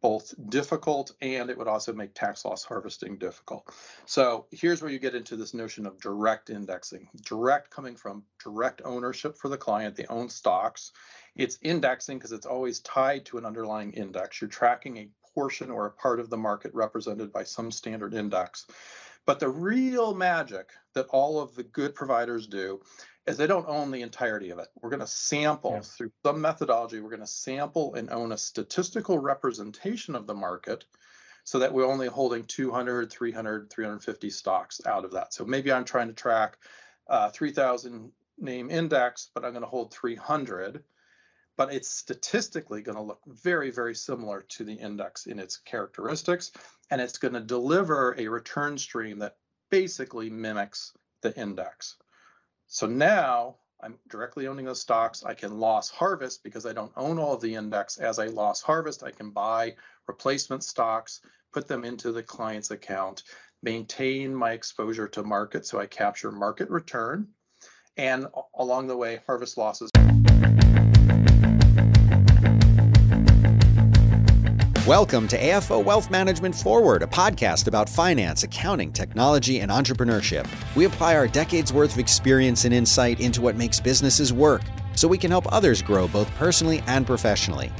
both difficult and it would also make tax loss harvesting difficult. So here's where you get into this notion of direct indexing. Direct coming from direct ownership for the client, they own stocks. It's indexing because it's always tied to an underlying index. You're tracking a portion or a part of the market represented by some standard index. But the real magic that all of the good providers do is they don't own the entirety of it. We're going to sample yeah. through some methodology. We're going to sample and own a statistical representation of the market so that we're only holding 200, 300, 350 stocks out of that. So maybe I'm trying to track uh, 3,000 name index, but I'm going to hold 300. But it's statistically going to look very, very similar to the index in its characteristics. And it's going to deliver a return stream that basically mimics the index. So now I'm directly owning those stocks. I can loss harvest because I don't own all of the index. As I loss harvest, I can buy replacement stocks, put them into the client's account, maintain my exposure to market so I capture market return, and along the way, harvest losses. Welcome to AFO Wealth Management Forward, a podcast about finance, accounting, technology, and entrepreneurship. We apply our decades worth of experience and insight into what makes businesses work so we can help others grow both personally and professionally.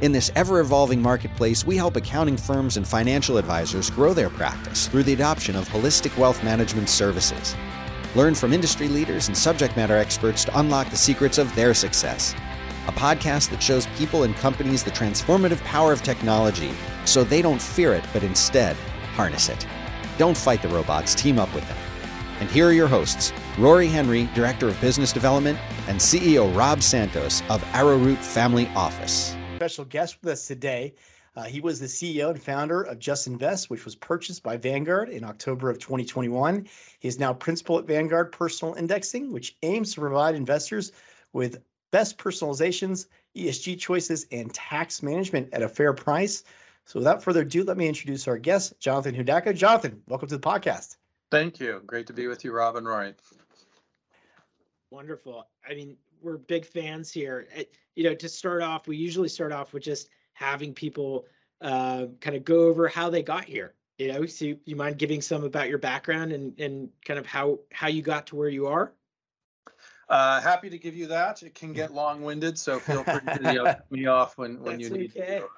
In this ever evolving marketplace, we help accounting firms and financial advisors grow their practice through the adoption of holistic wealth management services. Learn from industry leaders and subject matter experts to unlock the secrets of their success a podcast that shows people and companies the transformative power of technology so they don't fear it, but instead harness it. Don't fight the robots, team up with them. And here are your hosts Rory Henry, Director of Business Development, and CEO Rob Santos of Arrowroot Family Office. Special guest with us today. Uh, he was the CEO and founder of Just Invest, which was purchased by Vanguard in October of 2021. He is now principal at Vanguard Personal Indexing, which aims to provide investors with best personalizations, ESG choices, and tax management at a fair price. So without further ado, let me introduce our guest, Jonathan Hudacko. Jonathan, welcome to the podcast. Thank you. Great to be with you, Rob and Roy. Wonderful. I mean, we're big fans here. You know, to start off, we usually start off with just having people uh, kind of go over how they got here. You know, so you, you mind giving some about your background and and kind of how how you got to where you are? Uh, happy to give you that. It can get long-winded, so feel free to cut me off when when you need okay. to.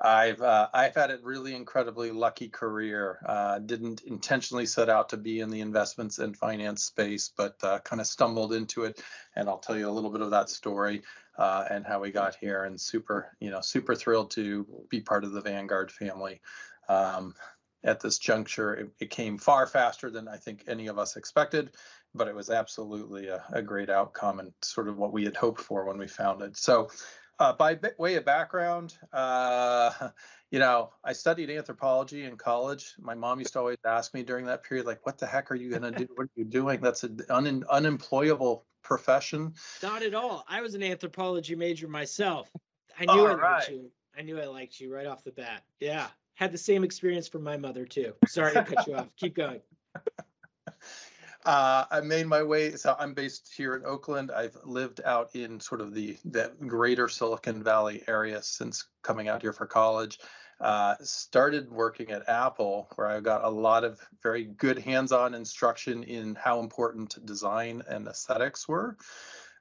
I've uh, I've had a really incredibly lucky career. Uh, didn't intentionally set out to be in the investments and finance space, but uh, kind of stumbled into it. And I'll tell you a little bit of that story uh, and how we got here. And super, you know, super thrilled to be part of the Vanguard family. Um, at this juncture, it, it came far faster than I think any of us expected but it was absolutely a, a, great outcome and sort of what we had hoped for when we founded. So, uh, by way of background, uh, you know, I studied anthropology in college. My mom used to always ask me during that period, like, "What the heck are you going to do? What are you doing? That's an un- unemployable profession." Not at all. I was an anthropology major myself. I knew I liked you. I knew I liked you right off the bat. Yeah, had the same experience from my mother too. Sorry to cut you off. Keep going. Uh, I made my way. So I'm based here in Oakland. I've lived out in sort of the the greater Silicon Valley area since coming out here for college. Uh, started working at Apple, where I got a lot of very good hands-on instruction in how important design and aesthetics were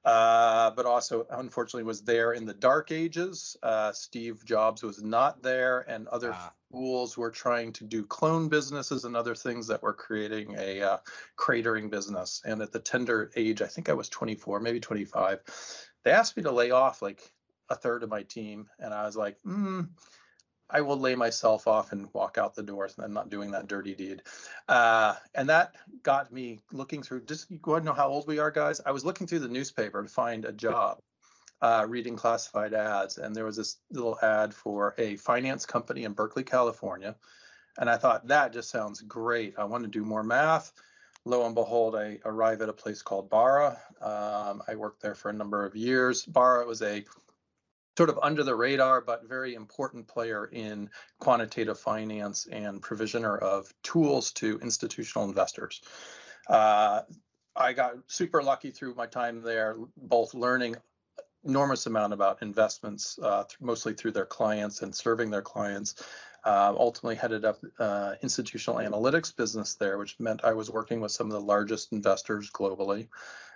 uh, but also unfortunately was there in the dark ages. Uh, Steve Jobs was not there, and other ah. fools were trying to do clone businesses and other things that were creating a uh, cratering business. And at the tender age, I think I was 24, maybe 25, they asked me to lay off like a third of my team, and I was like, hmm. I will lay myself off and walk out the door. I'm not doing that dirty deed. Uh, and that got me looking through. Just you go ahead and know how old we are, guys. I was looking through the newspaper to find a job, uh, reading classified ads, and there was this little ad for a finance company in Berkeley, California. And I thought that just sounds great. I want to do more math. Lo and behold, I arrive at a place called Barra. Um, I worked there for a number of years. Barra was a sort of under the radar, but very important player in quantitative finance and provisioner of tools to institutional investors. Uh, I got super lucky through my time there, both learning enormous amount about investments, uh, th- mostly through their clients and serving their clients. Uh, ultimately headed up uh, institutional analytics business there, which meant I was working with some of the largest investors globally.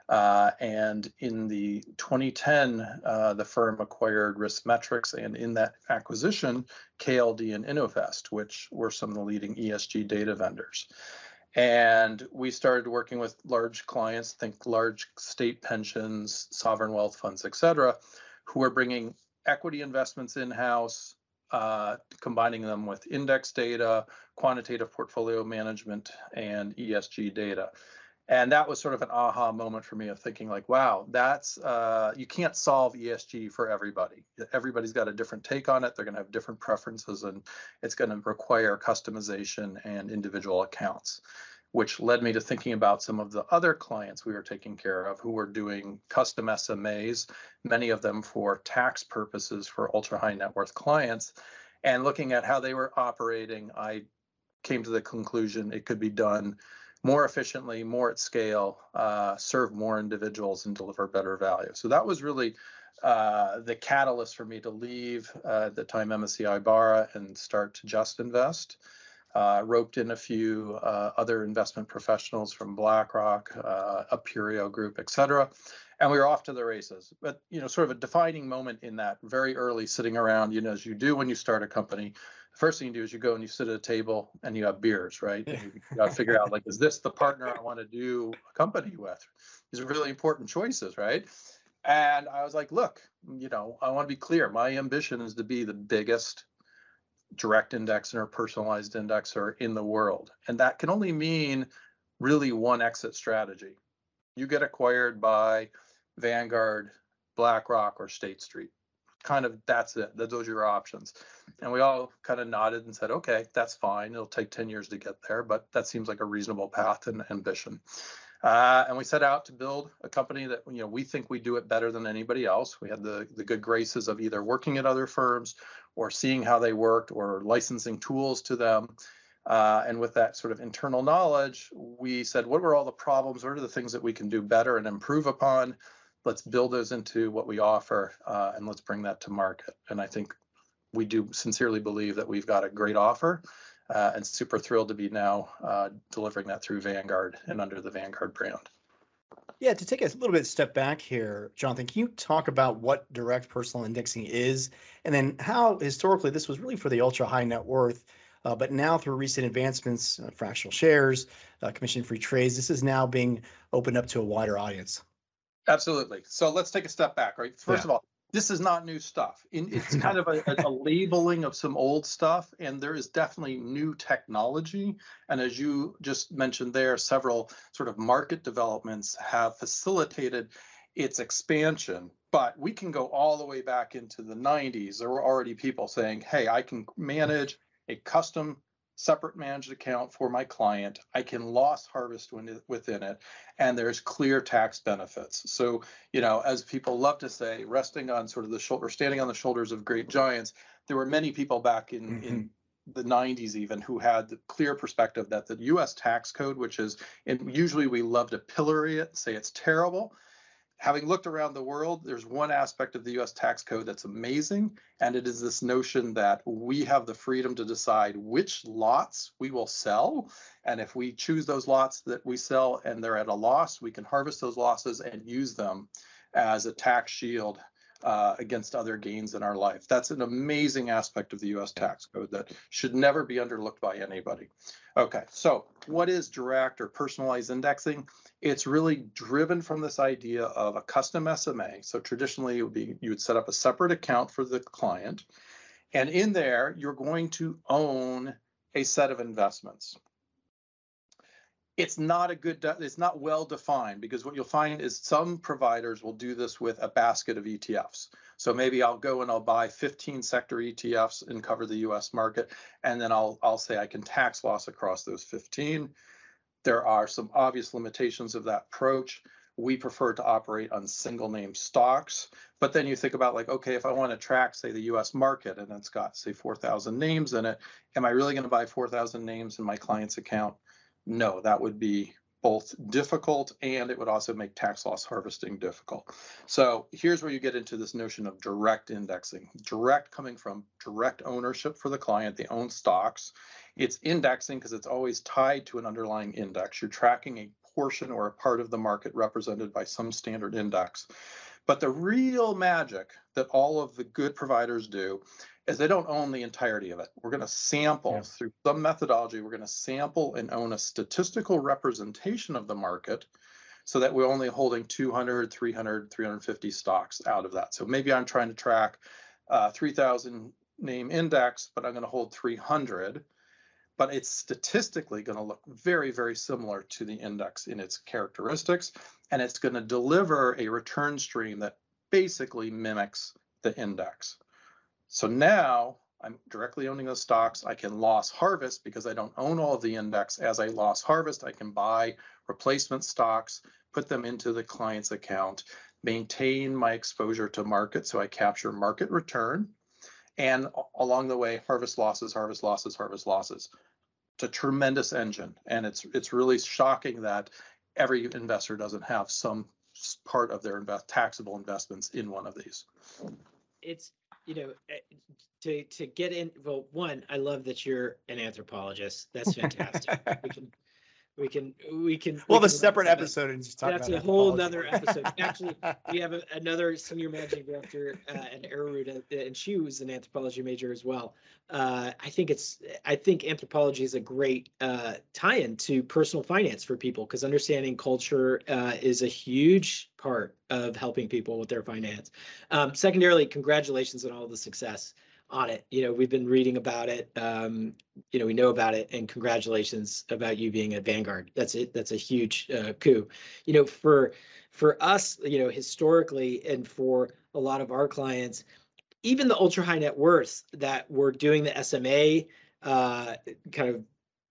Uh, and in the 2010, uh, the firm acquired RiskMetrics, and in that acquisition, KLD and Innovest, which were some of the leading ESG data vendors. And we started working with large clients, think large state pensions, sovereign wealth funds, et cetera, who are bringing equity investments in-house, uh, combining them with index data, quantitative portfolio management, and ESG data. And that was sort of an aha moment for me of thinking like, wow, that's uh, you can't solve ESG for everybody. Everybody's got a different take on it. They're going to have different preferences, and it's going to require customization and individual accounts which led me to thinking about some of the other clients we were taking care of who were doing custom SMAs, many of them for tax purposes for ultra high net worth clients. And looking at how they were operating, I came to the conclusion it could be done more efficiently, more at scale, uh, serve more individuals, and deliver better value. So that was really uh, the catalyst for me to leave uh, the time MSCI Barra and start to just invest uh, roped in a few uh, other investment professionals from BlackRock, uh, Aperio Group, et cetera. And we were off to the races. But, you know, sort of a defining moment in that very early sitting around, you know, as you do when you start a company, the first thing you do is you go and you sit at a table and you have beers, right? And you got to figure out, like, is this the partner I want to do a company with? These are really important choices, right? And I was like, look, you know, I want to be clear. My ambition is to be the biggest direct indexer or personalized indexer in the world. And that can only mean really one exit strategy. You get acquired by Vanguard, BlackRock, or State Street. Kind of that's it. Those are your options. And we all kind of nodded and said, okay, that's fine. It'll take 10 years to get there, but that seems like a reasonable path and ambition. Uh, and we set out to build a company that you know we think we do it better than anybody else. We had the the good graces of either working at other firms or seeing how they worked or licensing tools to them. Uh, and with that sort of internal knowledge, we said, what were all the problems? What are the things that we can do better and improve upon? Let's build those into what we offer uh, and let's bring that to market. And I think we do sincerely believe that we've got a great offer uh, and super thrilled to be now uh, delivering that through Vanguard and under the Vanguard brand. Yeah, to take a little bit step back here, Jonathan, can you talk about what direct personal indexing is, and then how historically this was really for the ultra high net worth, uh, but now through recent advancements, uh, fractional shares, uh, commission-free trades, this is now being opened up to a wider audience. Absolutely. So let's take a step back, right? First yeah. of all, this is not new stuff. it's kind of a, a, labeling of some old stuff, and there is definitely new technology. And as you just mentioned there, several sort of market developments have facilitated its expansion. But we can go all the way back into the 90s. There were already people saying, hey, I can manage a custom separate managed account for my client. I can loss harvest within it, and there's clear tax benefits. So, you know, as people love to say, resting on sort of the shoulder, standing on the shoulders of great giants, there were many people back in, mm-hmm. in the 90s even who had the clear perspective that the US tax code, which is, and usually we love to pillory it, say it's terrible having looked around the world, there's one aspect of the US tax code that's amazing, and it is this notion that we have the freedom to decide which lots we will sell. And if we choose those lots that we sell and they're at a loss, we can harvest those losses and use them as a tax shield uh, against other gains in our life. That's an amazing aspect of the US tax code that should never be underlooked by anybody. Okay, so what is direct or personalized indexing? It's really driven from this idea of a custom SMA. So traditionally, it would be you would set up a separate account for the client, and in there you're going to own a set of investments. It's not a good, it's not well defined because what you'll find is some providers will do this with a basket of ETFs. So maybe I'll go and I'll buy 15 sector ETFs and cover the US market. And then I'll, I'll say I can tax loss across those 15. There are some obvious limitations of that approach. We prefer to operate on single name stocks. But then you think about like, okay, if I want to track, say, the US market and it's got, say, 4,000 names in it, am I really going to buy 4,000 names in my client's account? No, that would be both difficult and it would also make tax loss harvesting difficult. So here's where you get into this notion of direct indexing. Direct coming from direct ownership for the client, they own stocks. It's indexing because it's always tied to an underlying index. You're tracking a portion or a part of the market represented by some standard index. But the real magic that all of the good providers do is they don't own the entirety of it. We're going to sample Yeah. through some methodology. We're going to sample and own a statistical representation of the market so that we're only holding 200, 300, 350 stocks out of that. So maybe I'm trying to track uh, 3000 name index, but I'm going to hold 300. But it's statistically going to look very, very similar to the index in its characteristics. And it's going to deliver a return stream that basically mimics the index. So now I'm directly owning those stocks. I can loss harvest because I don't own all of the index. As I loss harvest, I can buy replacement stocks, put them into the client's account, maintain my exposure to market so I capture market return. And along the way, harvest losses, harvest losses, harvest losses. It's a tremendous engine. And it's it's really shocking that every investor doesn't have some part of their invest taxable investments in one of these. it's you know eh, to to get in well one i love that you're an anthropologist. That's fantastic. We can we can we can we We'll have a separate wrap that up. episode and just talk about. That's about a whole anthropology. nother episode. Actually, we have a, another senior managing director uh, at Arrowroot, uh, and she was an anthropology major as well. Uh, I think it's I think anthropology is a great uh, tie-in to personal finance for people because understanding culture uh, is a huge part of helping people with their finance. Um, secondarily, congratulations on all the success on it. You know, we've been reading about it. Um, you know, we know about it, and congratulations about you being at Vanguard. That's it. That's a huge uh, coup. You know, for for us, you know, historically, and for a lot of our clients, even the ultra high net worths that were doing the SMA uh, kind of,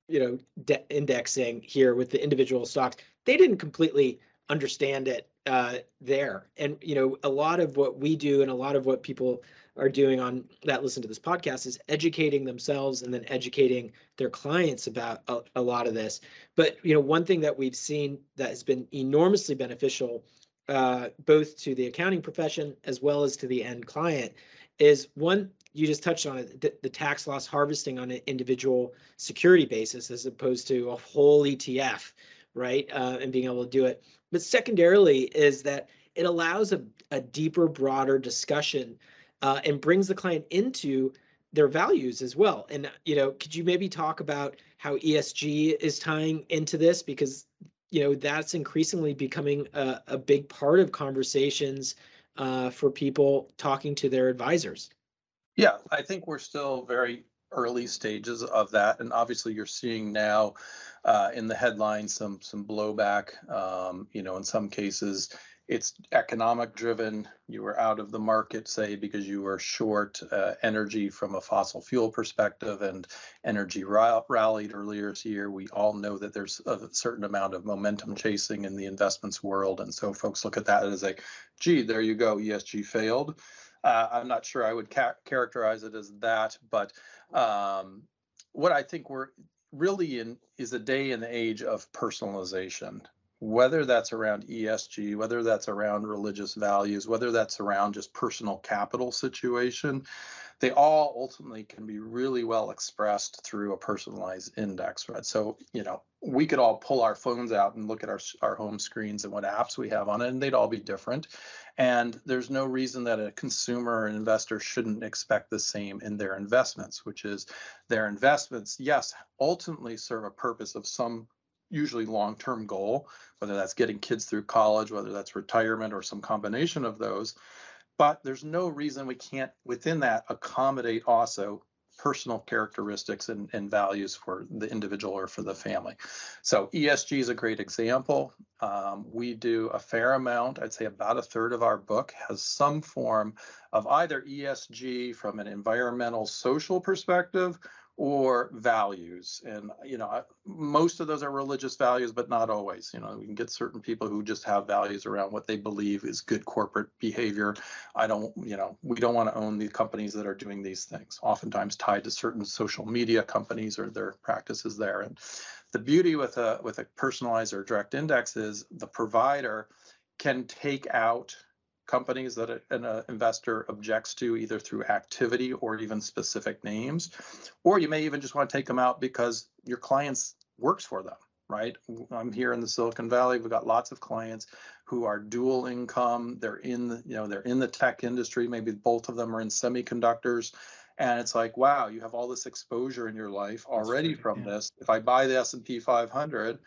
you know, de- indexing here with the individual stocks, they didn't completely understand it uh, there. And you know, a lot of what we do and a lot of what people are doing on that listen to this podcast is educating themselves and then educating their clients about a, a lot of this. But you know, one thing that we've seen that has been enormously beneficial, uh, both to the accounting profession as well as to the end client, is one you just touched on it the, the tax loss harvesting on an individual security basis as opposed to a whole ETF, right? Uh, and being able to do it. But secondarily is that it allows a, a deeper, broader discussion uh, and brings the client into their values as well. And you know, could you maybe talk about how ESG is tying into this because you know that's increasingly becoming a, a big part of conversations uh, for people talking to their advisors. Yeah, I think we're still very early stages of that, and obviously you're seeing now uh, in the headlines some some blowback. Um, you know, in some cases, it's economic driven. You were out of the market, say, because you were short uh, energy from a fossil fuel perspective, and energy ra- rallied earlier this year. We all know that there's a certain amount of momentum chasing in the investments world, and so folks look at that as a, gee, there you go, ESG failed. Uh, I'm not sure I would ca- characterize it as that, but um, what I think we're really in is a day and age of personalization. Whether that's around ESG, whether that's around religious values, whether that's around just personal capital situation, they all ultimately can be really well expressed through a personalized index, right? So, you know, we could all pull our phones out and look at our our home screens and what apps we have on it, and they'd all be different. And there's no reason that a consumer or investor shouldn't expect the same in their investments, which is their investments, yes, ultimately serve a purpose of some usually long-term goal, whether that's getting kids through college, whether that's retirement or some combination of those. But there's no reason we can't within that accommodate also personal characteristics and, and values for the individual or for the family. So ESG is a great example. Um, we do a fair amount, I'd say about a third of our book has some form of either ESG from an environmental social perspective or values. And, uh, you know, most of those are religious values, but not always. You know, we can get certain people who just have values around what they believe is good corporate behavior. I don't, you know, we don't want to own the companies that are doing these things, oftentimes tied to certain social media companies or their practices there. And the beauty with a with a personalized or direct index is the provider can take out companies that an uh, investor objects to either through activity or even specific names. Or you may even just want to take them out because your clients works for them right? I'm here in the silicon valley we've got lots of clients who are dual income they're in the you know they're in the tech industry maybe both of them are in semiconductors. And it's like wow you have all this exposure in your life already from yeah. this. If i buy the s&p 500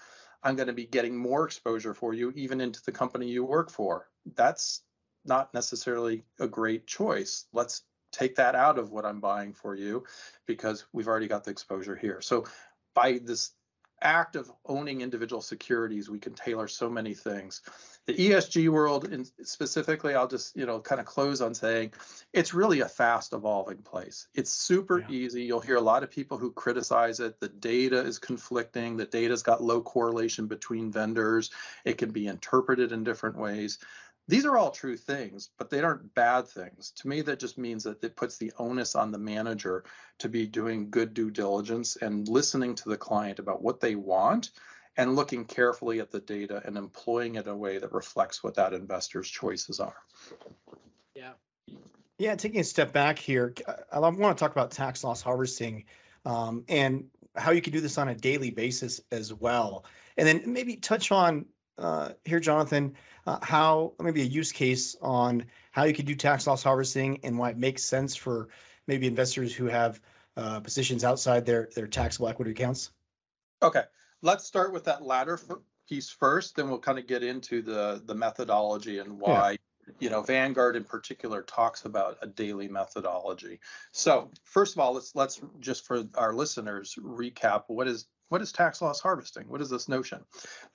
i'm going to be getting more exposure for you even into the company you work for. That's not necessarily a great choice. Let's take that out of what I'm buying for you because we've already got the exposure here. So by this act of owning individual securities, we can tailor so many things. The ESG world, in specifically, I'll just you know kind of close on saying it's really a fast evolving place. It's super yeah. easy. You'll hear a lot of people who criticize it. The data is conflicting. The data's got low correlation between vendors. It can be interpreted in different ways these are all true things, but they aren't bad things. To me, that just means that it puts the onus on the manager to be doing good due diligence and listening to the client about what they want and looking carefully at the data and employing it in a way that reflects what that investor's choices are. Yeah. Yeah, taking a step back here, I want to talk about tax loss harvesting um, and how you can do this on a daily basis as well. And then maybe touch on uh, here, Jonathan, uh, how maybe a use case on how you could do tax loss harvesting and why it makes sense for maybe investors who have uh, positions outside their their taxable equity accounts? Okay, let's start with that latter piece first, then we'll kind of get into the the methodology and why. Yeah. You know, Vanguard in particular talks about a daily methodology. So, first of all, let's let's just for our listeners recap what is what is tax loss harvesting? What is this notion?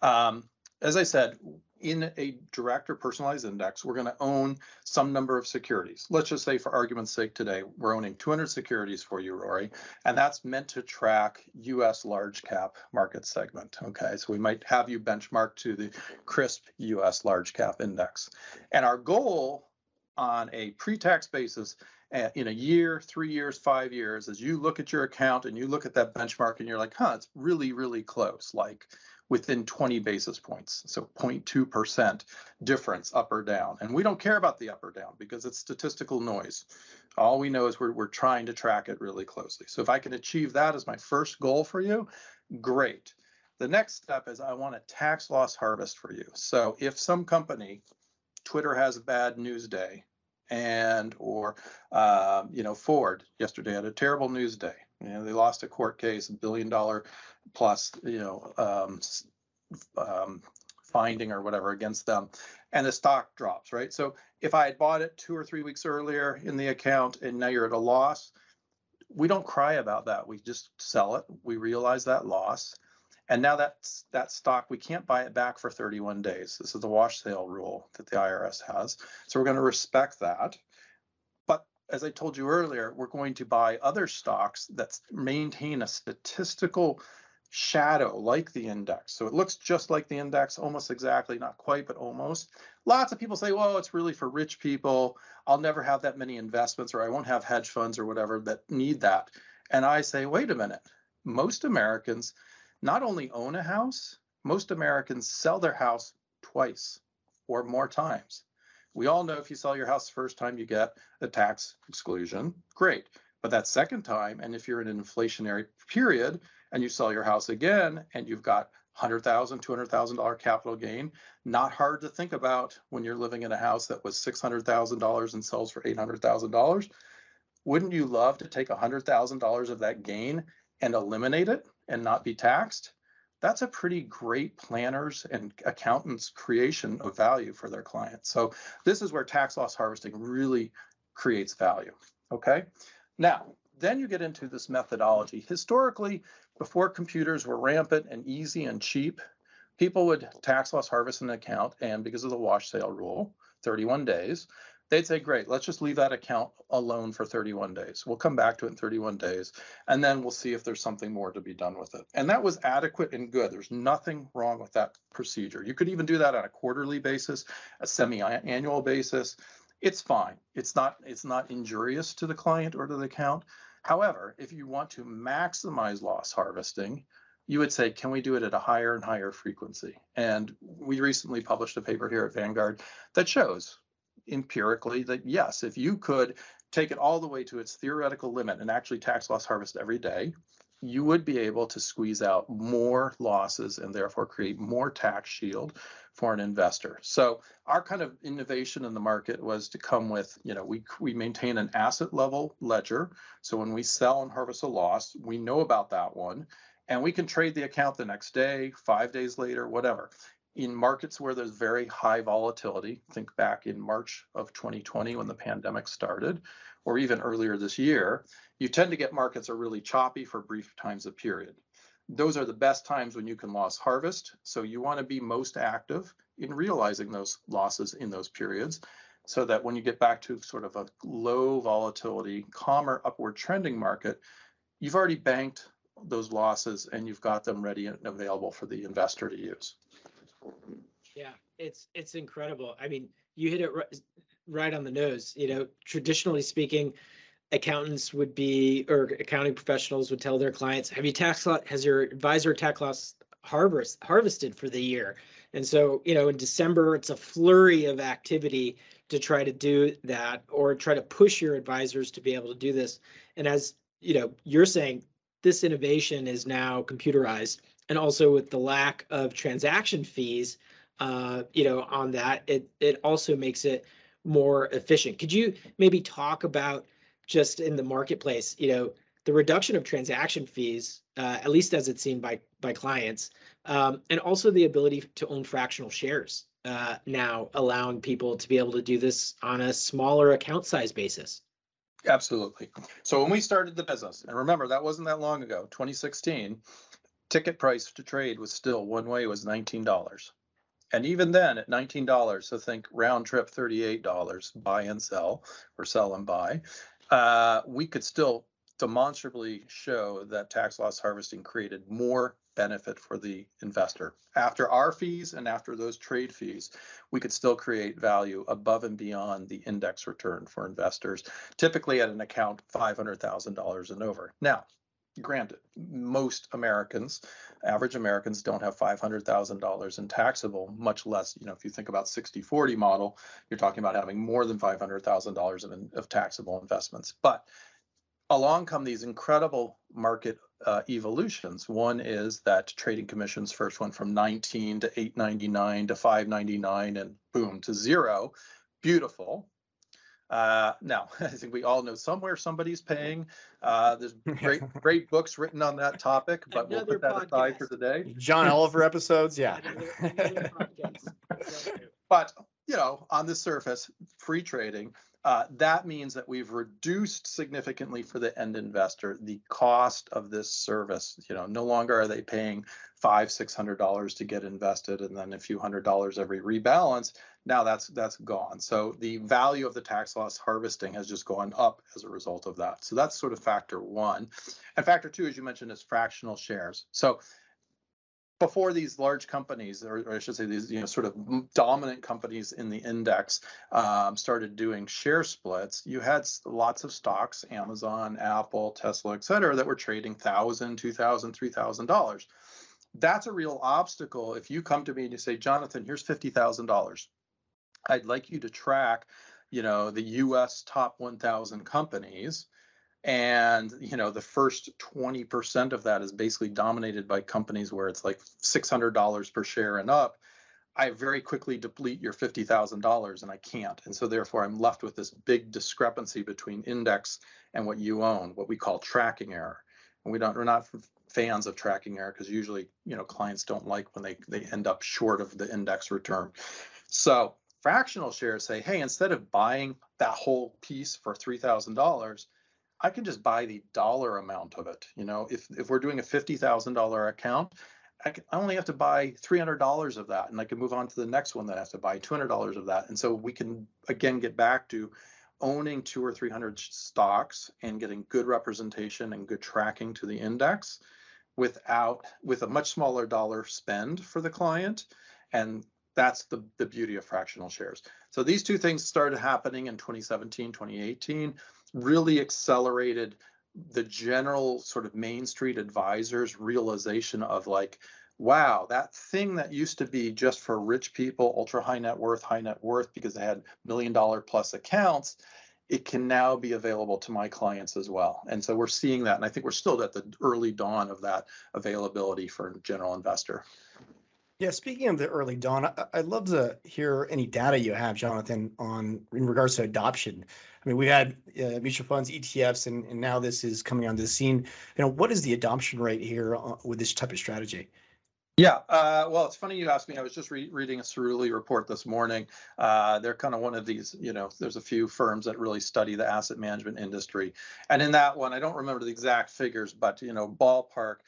Um, as I said, in a direct or personalized index, we're going to own some number of securities. Let's just say, for argument's sake, today we're owning 200 securities for you, Rory, and that's meant to track U.S. large cap market segment. Okay, so we might have you benchmark to the CRSP U.S. large cap index, and our goal on a pre-tax basis uh, in a year, three years, five years, as you look at your account and you look at that benchmark and you're like, huh, it's really, really close. Like within 20 basis points. So 0.2% difference up or down. And we don't care about the up or down because it's statistical noise. All we know is we're, we're trying to track it really closely. So if I can achieve that as my first goal for you, great. The next step is I want a tax loss harvest for you. So if some company, Twitter has a bad news day, and or um, you know Ford yesterday had a terrible news day. You know they lost a court case, a billion dollar plus you know um, um, finding or whatever against them, and the stock drops. Right. So if I had bought it two or three weeks earlier in the account and now you're at a loss, we don't cry about that. We just sell it. We realize that loss. And now that's that stock, we can't buy it back for 31 days. This is the wash sale rule that the IRS has. So we're going to respect that. As I told you earlier, we're going to buy other stocks that maintain a statistical shadow like the index. So it looks just like the index, almost exactly, not quite, but almost. Lots of people say, well, it's really for rich people. I'll never have that many investments, or I won't have hedge funds or whatever that need that. And I say, wait a minute. Most Americans not only own a house, most Americans sell their house twice or more times. We all know if you sell your house the first time, you get a tax exclusion. Great. But that second time, and if you're in an inflationary period and you sell your house again and you've got $100,000, $200,000 capital gain, not hard to think about when you're living in a house that was $600,000 and sells for $800,000. Wouldn't you love to take $100,000 of that gain and eliminate it and not be taxed, that's a pretty great planners and accountants creation of value for their clients. So this is where tax loss harvesting really creates value. Okay. Now, then you get into this methodology. Historically, before computers were rampant and easy and cheap, people would tax loss harvest an account, and because of the wash sale rule, 31 days, they'd say, great, let's just leave that account alone for 31 days. We'll come back to it in 31 days, and then we'll see if there's something more to be done with it. And that was adequate and good. There's nothing wrong with that procedure. You could even do that on a quarterly basis, a semi-annual basis. It's fine. It's not, it's not injurious to the client or to the account. However, if you want to maximize loss harvesting, you would say, can we do it at a higher and higher frequency? And we recently published a paper here at Vanguard that shows empirically that yes, if you could take it all the way to its theoretical limit and actually tax loss harvest every day, you would be able to squeeze out more losses and therefore create more tax shield for an investor. So our kind of innovation in the market was to come with, you know, we we maintain an asset level ledger. So when we sell and harvest a loss, we know about that one and we can trade the account the next day, 5 days later, whatever in markets where there's very high volatility, think back in March of 2020 when the pandemic started, or even earlier this year, you tend to get markets are really choppy for brief times of period. Those are the best times when you can loss harvest. So you want to be most active in realizing those losses in those periods so that when you get back to sort of a low volatility, calmer upward trending market, you've already banked those losses and you've got them ready and available for the investor to use. Yeah, it's it's incredible. I mean, you hit it right, right on the nose. You know, traditionally speaking, accountants would be or accounting professionals would tell their clients, "Have you tax lot? Has your advisor tax loss harvest harvested for the year?" And so, you know, in December, it's a flurry of activity to try to do that or try to push your advisors to be able to do this. And as you know, you're saying this innovation is now computerized and also with the lack of transaction fees, uh, you know, on that, it it also makes it more efficient. Could you maybe talk about just in the marketplace, you know, the reduction of transaction fees, uh, at least as it's seen by by clients, um, and also the ability to own fractional shares uh, now, allowing people to be able to do this on a smaller account size basis. Absolutely. So when we started the business, and remember that wasn't that long ago, 2016, ticket price to trade was still one way was $19. And even then at $19, so think round trip $38, buy and sell or sell and buy, uh, we could still demonstrably show that tax loss harvesting created more benefit for the investor. After our fees and after those trade fees, we could still create value above and beyond the index return for investors, typically at an account $500,000 and over. Now, granted, most Americans, average Americans don't have $500,000 in taxable, much less, you know, if you think about 60 40 model, you're talking about having more than $500,000 of, of taxable investments. But along come these incredible market uh, evolutions. One is that trading commissions first went from 19 to 899 to 599 and boom to zero. Beautiful. Uh, now, I think we all know somewhere somebody's paying. Uh, there's great, great books written on that topic, but we'll put that aside for today. John Oliver episodes, yeah. Another- another But, you know, on the surface, free trading, uh, that means that we've reduced significantly for the end investor the cost of this service. You know, no longer are they paying five, six hundred dollars to get invested and then a few hundred dollars every rebalance. Now that's that's gone. So the value of the tax loss harvesting has just gone up as a result of that. So that's sort of factor one. And factor two, as you mentioned, is fractional shares. So before these large companies, or, or, I should say these, you know, sort of dominant companies in the index um, started doing share splits, you had lots of stocks, Amazon, Apple, Tesla, et cetera, that were trading thousand, two thousand, three thousand dollars. That's a real obstacle. If you come to me and you say, Jonathan, here's fifty thousand dollars, I'd like you to track, you know, the U.S. top one thousand companies and you know the first 20% of that is basically dominated by companies where it's like $600 per share and up i very quickly deplete your $50000 and i can't and so therefore i'm left with this big discrepancy between index and what you own what we call tracking error and we don't we're not fans of tracking error because usually you know clients don't like when they they end up short of the index return so fractional shares say hey instead of buying that whole piece for $3000 I can just buy the dollar amount of it. You know, if if we're doing a fifty thousand dollar account, I, can, I only have to buy $300 of that and I can move on to the next one that has to buy $200 of that. And so we can again get back to owning two or 300 stocks and getting good representation and good tracking to the index without with a much smaller dollar spend for the client and that's the, the beauty of fractional shares so these two things started happening in 2017 2018 really accelerated the general sort of main street advisors realization of like wow that thing that used to be just for rich people ultra high net worth high net worth because they had million dollar plus accounts it can now be available to my clients as well. And so we're seeing that. And I think we're still at the early dawn of that availability for general investor. Yeah, speaking of the early dawn, I, would love to hear any data you have, Jonathan, on in regards to adoption. I mean, we had uh, mutual funds, ETFs, and, and now this is coming onto the scene. You know, what is the adoption rate here uh, with this type of strategy? Yeah, uh, well, it's funny you asked me. I was just re- reading a Cerulli report this morning. Uh, they're kind of one of these, you know, there's a few firms that really study the asset management industry. And in that one, I don't remember the exact figures, but, you know, ballpark,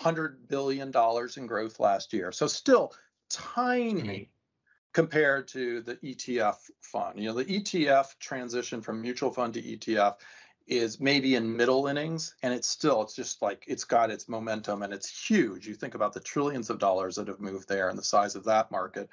$100 billion in growth last year. So still tiny compared to the ETF fund. You know, the ETF transition from mutual fund to ETF is maybe in middle innings and it's still it's just like it's got its momentum and it's huge you think about the trillions of dollars that have moved there and the size of that market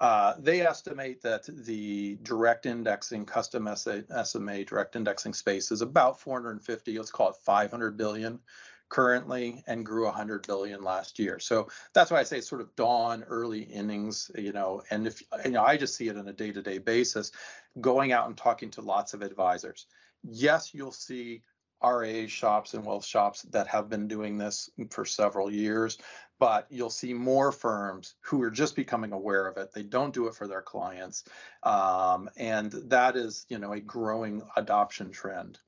uh, they estimate that the direct indexing custom sma direct indexing space is about 450 let's call it 500 billion currently and grew 100 billion last year so that's why i say it's sort of dawn early innings you know and if you know i just see it on a day-to-day basis going out and talking to lots of advisors yes, you'll see RIA shops and wealth shops that have been doing this for several years, but you'll see more firms who are just becoming aware of it. They don't do it for their clients, um, and that is, you know, a growing adoption trend.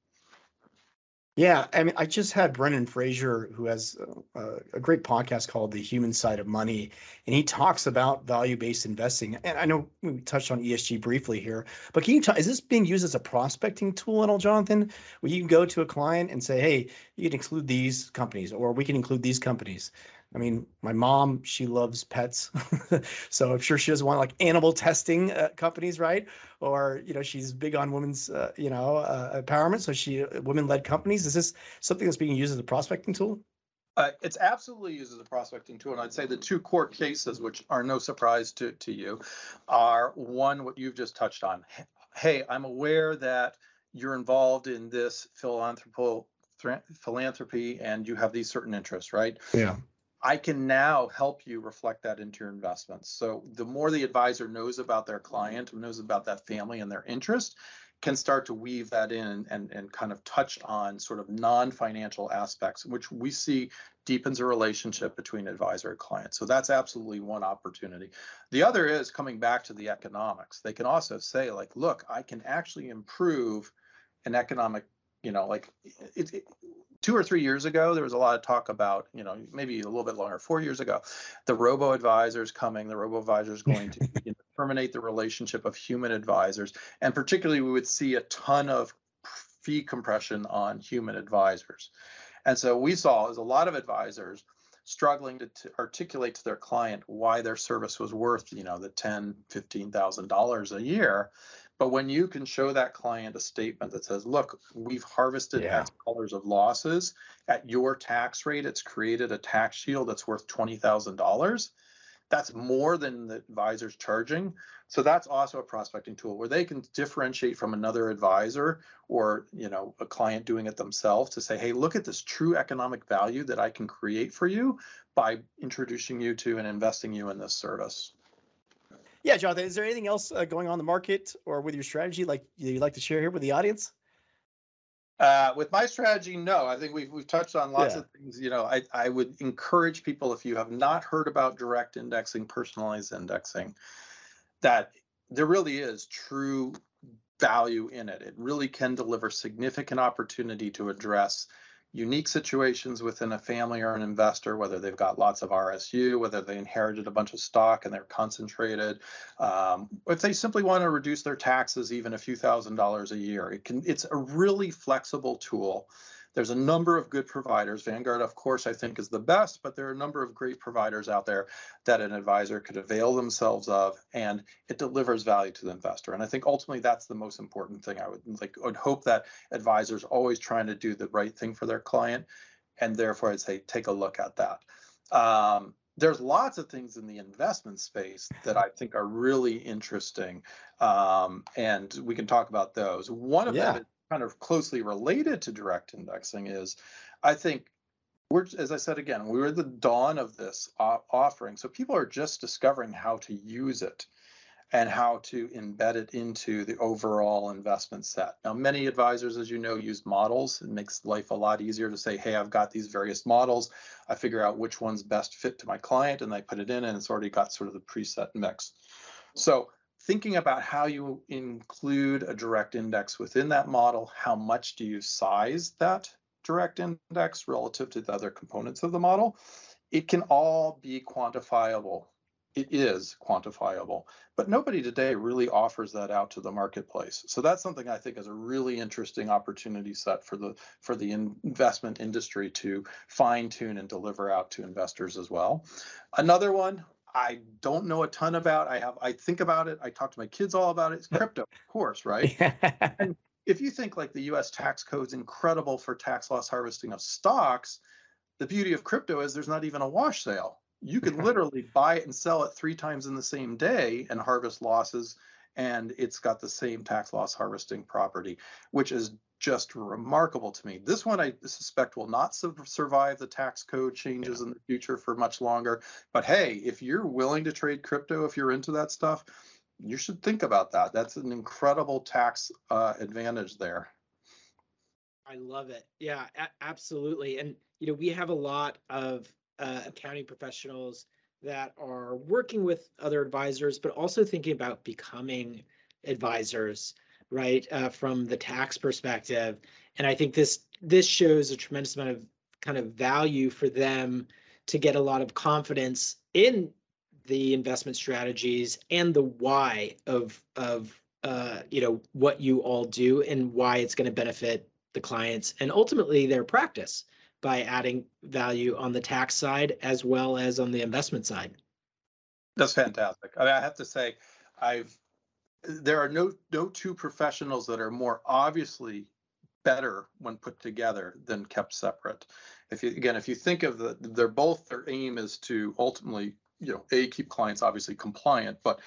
Yeah, I mean, I just had Brendan Frazier, who has uh, a, a, great podcast called The Human Side of Money, and he talks about value-based investing. And I know we touched on ESG briefly here, but can you talk? Is this being used as a prospecting tool at all, Jonathan? Where you can go to a client and say, "Hey, you can include these companies, or we can include these companies." I mean, my mom, she loves pets. so I'm sure she doesn't want like animal testing uh, companies, right? Or, you know, she's big on women's, uh, you know, uh, empowerment. So she, uh, women led companies. Is this something that's being used as a prospecting tool? Uh, it's absolutely used as a prospecting tool. And I'd say the two core cases, which are no surprise to, to you, are one, what you've just touched on. Hey, I'm aware that you're involved in this philanthropo, philanthropy and you have these certain interests, right? Yeah. I can now help you reflect that into your investments. So the more the advisor knows about their client, knows about that family and their interest, can start to weave that in and, and kind of touch on sort of non-financial aspects, which we see deepens a relationship between advisor and client. So that's absolutely one opportunity. The other is coming back to the economics. They can also say like, look, I can actually improve an economic, you know, like it, it two or three years ago, there was a lot of talk about, you know, maybe a little bit longer, four years ago, the robo advisors coming, the robo advisors going to you know, terminate the relationship of human advisors. And particularly, we would see a ton of fee compression on human advisors. And so we saw as a lot of advisors struggling to, to, articulate to their client why their service was worth, you know, the ten, fifteen thousand dollars a year but when you can show that client a statement that says, look, we've harvested yeah. X dollars of losses at your tax rate, it's created a tax shield that's worth $20,000. That's more than the advisor's charging. So that's also a prospecting tool where they can differentiate from another advisor or, you know, a client doing it themselves to say, hey, look at this true economic value that I can create for you by introducing you to and investing you in this service. Yeah, Jonathan, is there anything else uh, going on in the market or with your strategy like you'd like to share here with the audience? Uh, with my strategy, no. I think we've we've touched on lots yeah. of things. You know, I I would encourage people if you have not heard about direct indexing, personalized indexing, that there really is true value in it. It really can deliver significant opportunity to address unique situations within a family or an investor, whether they've got lots of RSU, whether they inherited a bunch of stock and they're concentrated, um, if they simply want to reduce their taxes even a few thousand dollars a year. It can. It's a really flexible tool there's a number of good providers. Vanguard, of course, I think is the best, but there are a number of great providers out there that an advisor could avail themselves of, and it delivers value to the investor. And I think ultimately that's the most important thing. I would like would hope that advisors always trying to do the right thing for their client, and therefore I'd say take a look at that. Um, there's lots of things in the investment space that I think are really interesting, um, and we can talk about those. One of Yeah. them is kind of closely related to direct indexing is, I think we're as I said again, we were at the dawn of this offering, so people are just discovering how to use it and how to embed it into the overall investment set. Now, many advisors, as you know, use models. It makes life a lot easier to say, hey, I've got these various models. I figure out which one's best fit to my client and I put it in and it's already got sort of the preset mix. So thinking about how you include a direct index within that model, how much do you size that direct index relative to the other components of the model? It can all be quantifiable it is quantifiable, but nobody today really offers that out to the marketplace. So that's something I think is a really interesting opportunity set for the for the investment industry to fine tune and deliver out to investors as well. Another one I don't know a ton about. I have I think about it. I talk to my kids all about it. It's crypto, of course, right? And if you think like the US tax code is incredible for tax loss harvesting of stocks, the beauty of crypto is there's not even a wash sale you could literally buy it and sell it three times in the same day and harvest losses and it's got the same tax loss harvesting property which is just remarkable to me. This one i suspect will not su- survive the tax code changes yeah. in the future for much longer but hey if you're willing to trade crypto if you're into that stuff you should think about that. That's an incredible tax uh, advantage there. I love it. Yeah a- absolutely and you know we have a lot of uh, accounting professionals that are working with other advisors, but also thinking about becoming advisors, right, uh, from the tax perspective. And I think this this shows a tremendous amount of kind of value for them to get a lot of confidence in the investment strategies and the why of of uh, you know what you all do and why it's going to benefit the clients and ultimately their practice by adding value on the tax side as well as on the investment side. That's fantastic. I, mean, I have to say, I've there are no no two professionals that are more obviously better when put together than kept separate. If you again, if you think of the, they're both their aim is to ultimately, you know, a keep clients obviously compliant, but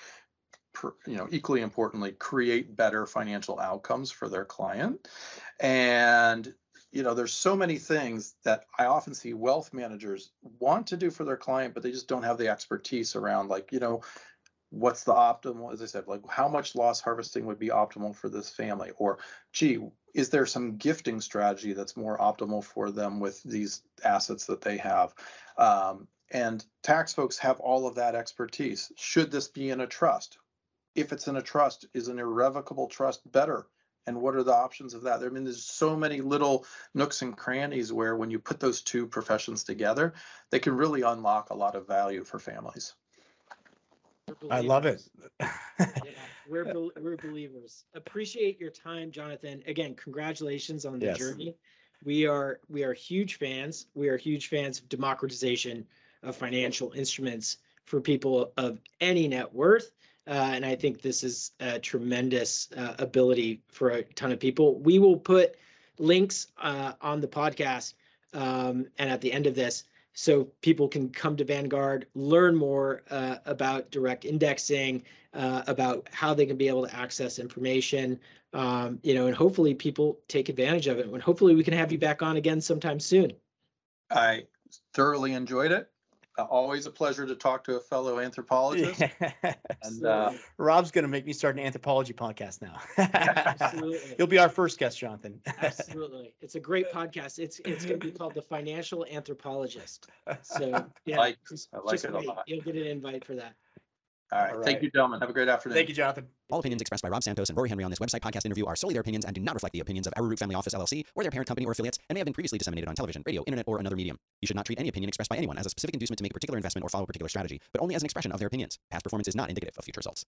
per, you know, equally importantly, create better financial outcomes for their client. And you know, there's so many things that I often see wealth managers want to do for their client, but they just don't have the expertise around, like, you know, what's the optimal, as I said, like how much loss harvesting would be optimal for this family? Or, gee, is there some gifting strategy that's more optimal for them with these assets that they have? Um, and tax folks have all of that expertise. Should this be in a trust? If it's in a trust, is an irrevocable trust better? And what are the options of that? I mean, there's so many little nooks and crannies where when you put those two professions together, they can really unlock a lot of value for families. I love it. yeah, we're we're believers. Appreciate your time, Jonathan. Again, congratulations on the yes. journey. We are we are huge fans. We are huge fans of democratization of financial instruments for people of any net worth. Uh, and I think this is a tremendous uh, ability for a ton of people. We will put links uh, on the podcast um, and at the end of this so people can come to Vanguard, learn more uh, about direct indexing, uh, about how they can be able to access information, um, you know, and hopefully people take advantage of it. And hopefully we can have you back on again sometime soon. I thoroughly enjoyed it always a pleasure to talk to a fellow anthropologist. and uh, Rob's going to make me start an anthropology podcast now. Absolutely, you'll be our first guest, Jonathan. Absolutely, it's a great podcast. It's it's going to be called the Financial Anthropologist. So yeah, I like, I like it wait. a lot. You'll get an invite for that. All right. All right. Thank you, gentlemen. Have a great afternoon. Thank you, Jonathan. All opinions expressed by Rob Santos and Rory Henry on this website podcast interview are solely their opinions and do not reflect the opinions of Arrowroot Family Office LLC or their parent company or affiliates and may have been previously disseminated on television, radio, internet, or another medium. You should not treat any opinion expressed by anyone as a specific inducement to make a particular investment or follow a particular strategy, but only as an expression of their opinions. Past performance is not indicative of future results.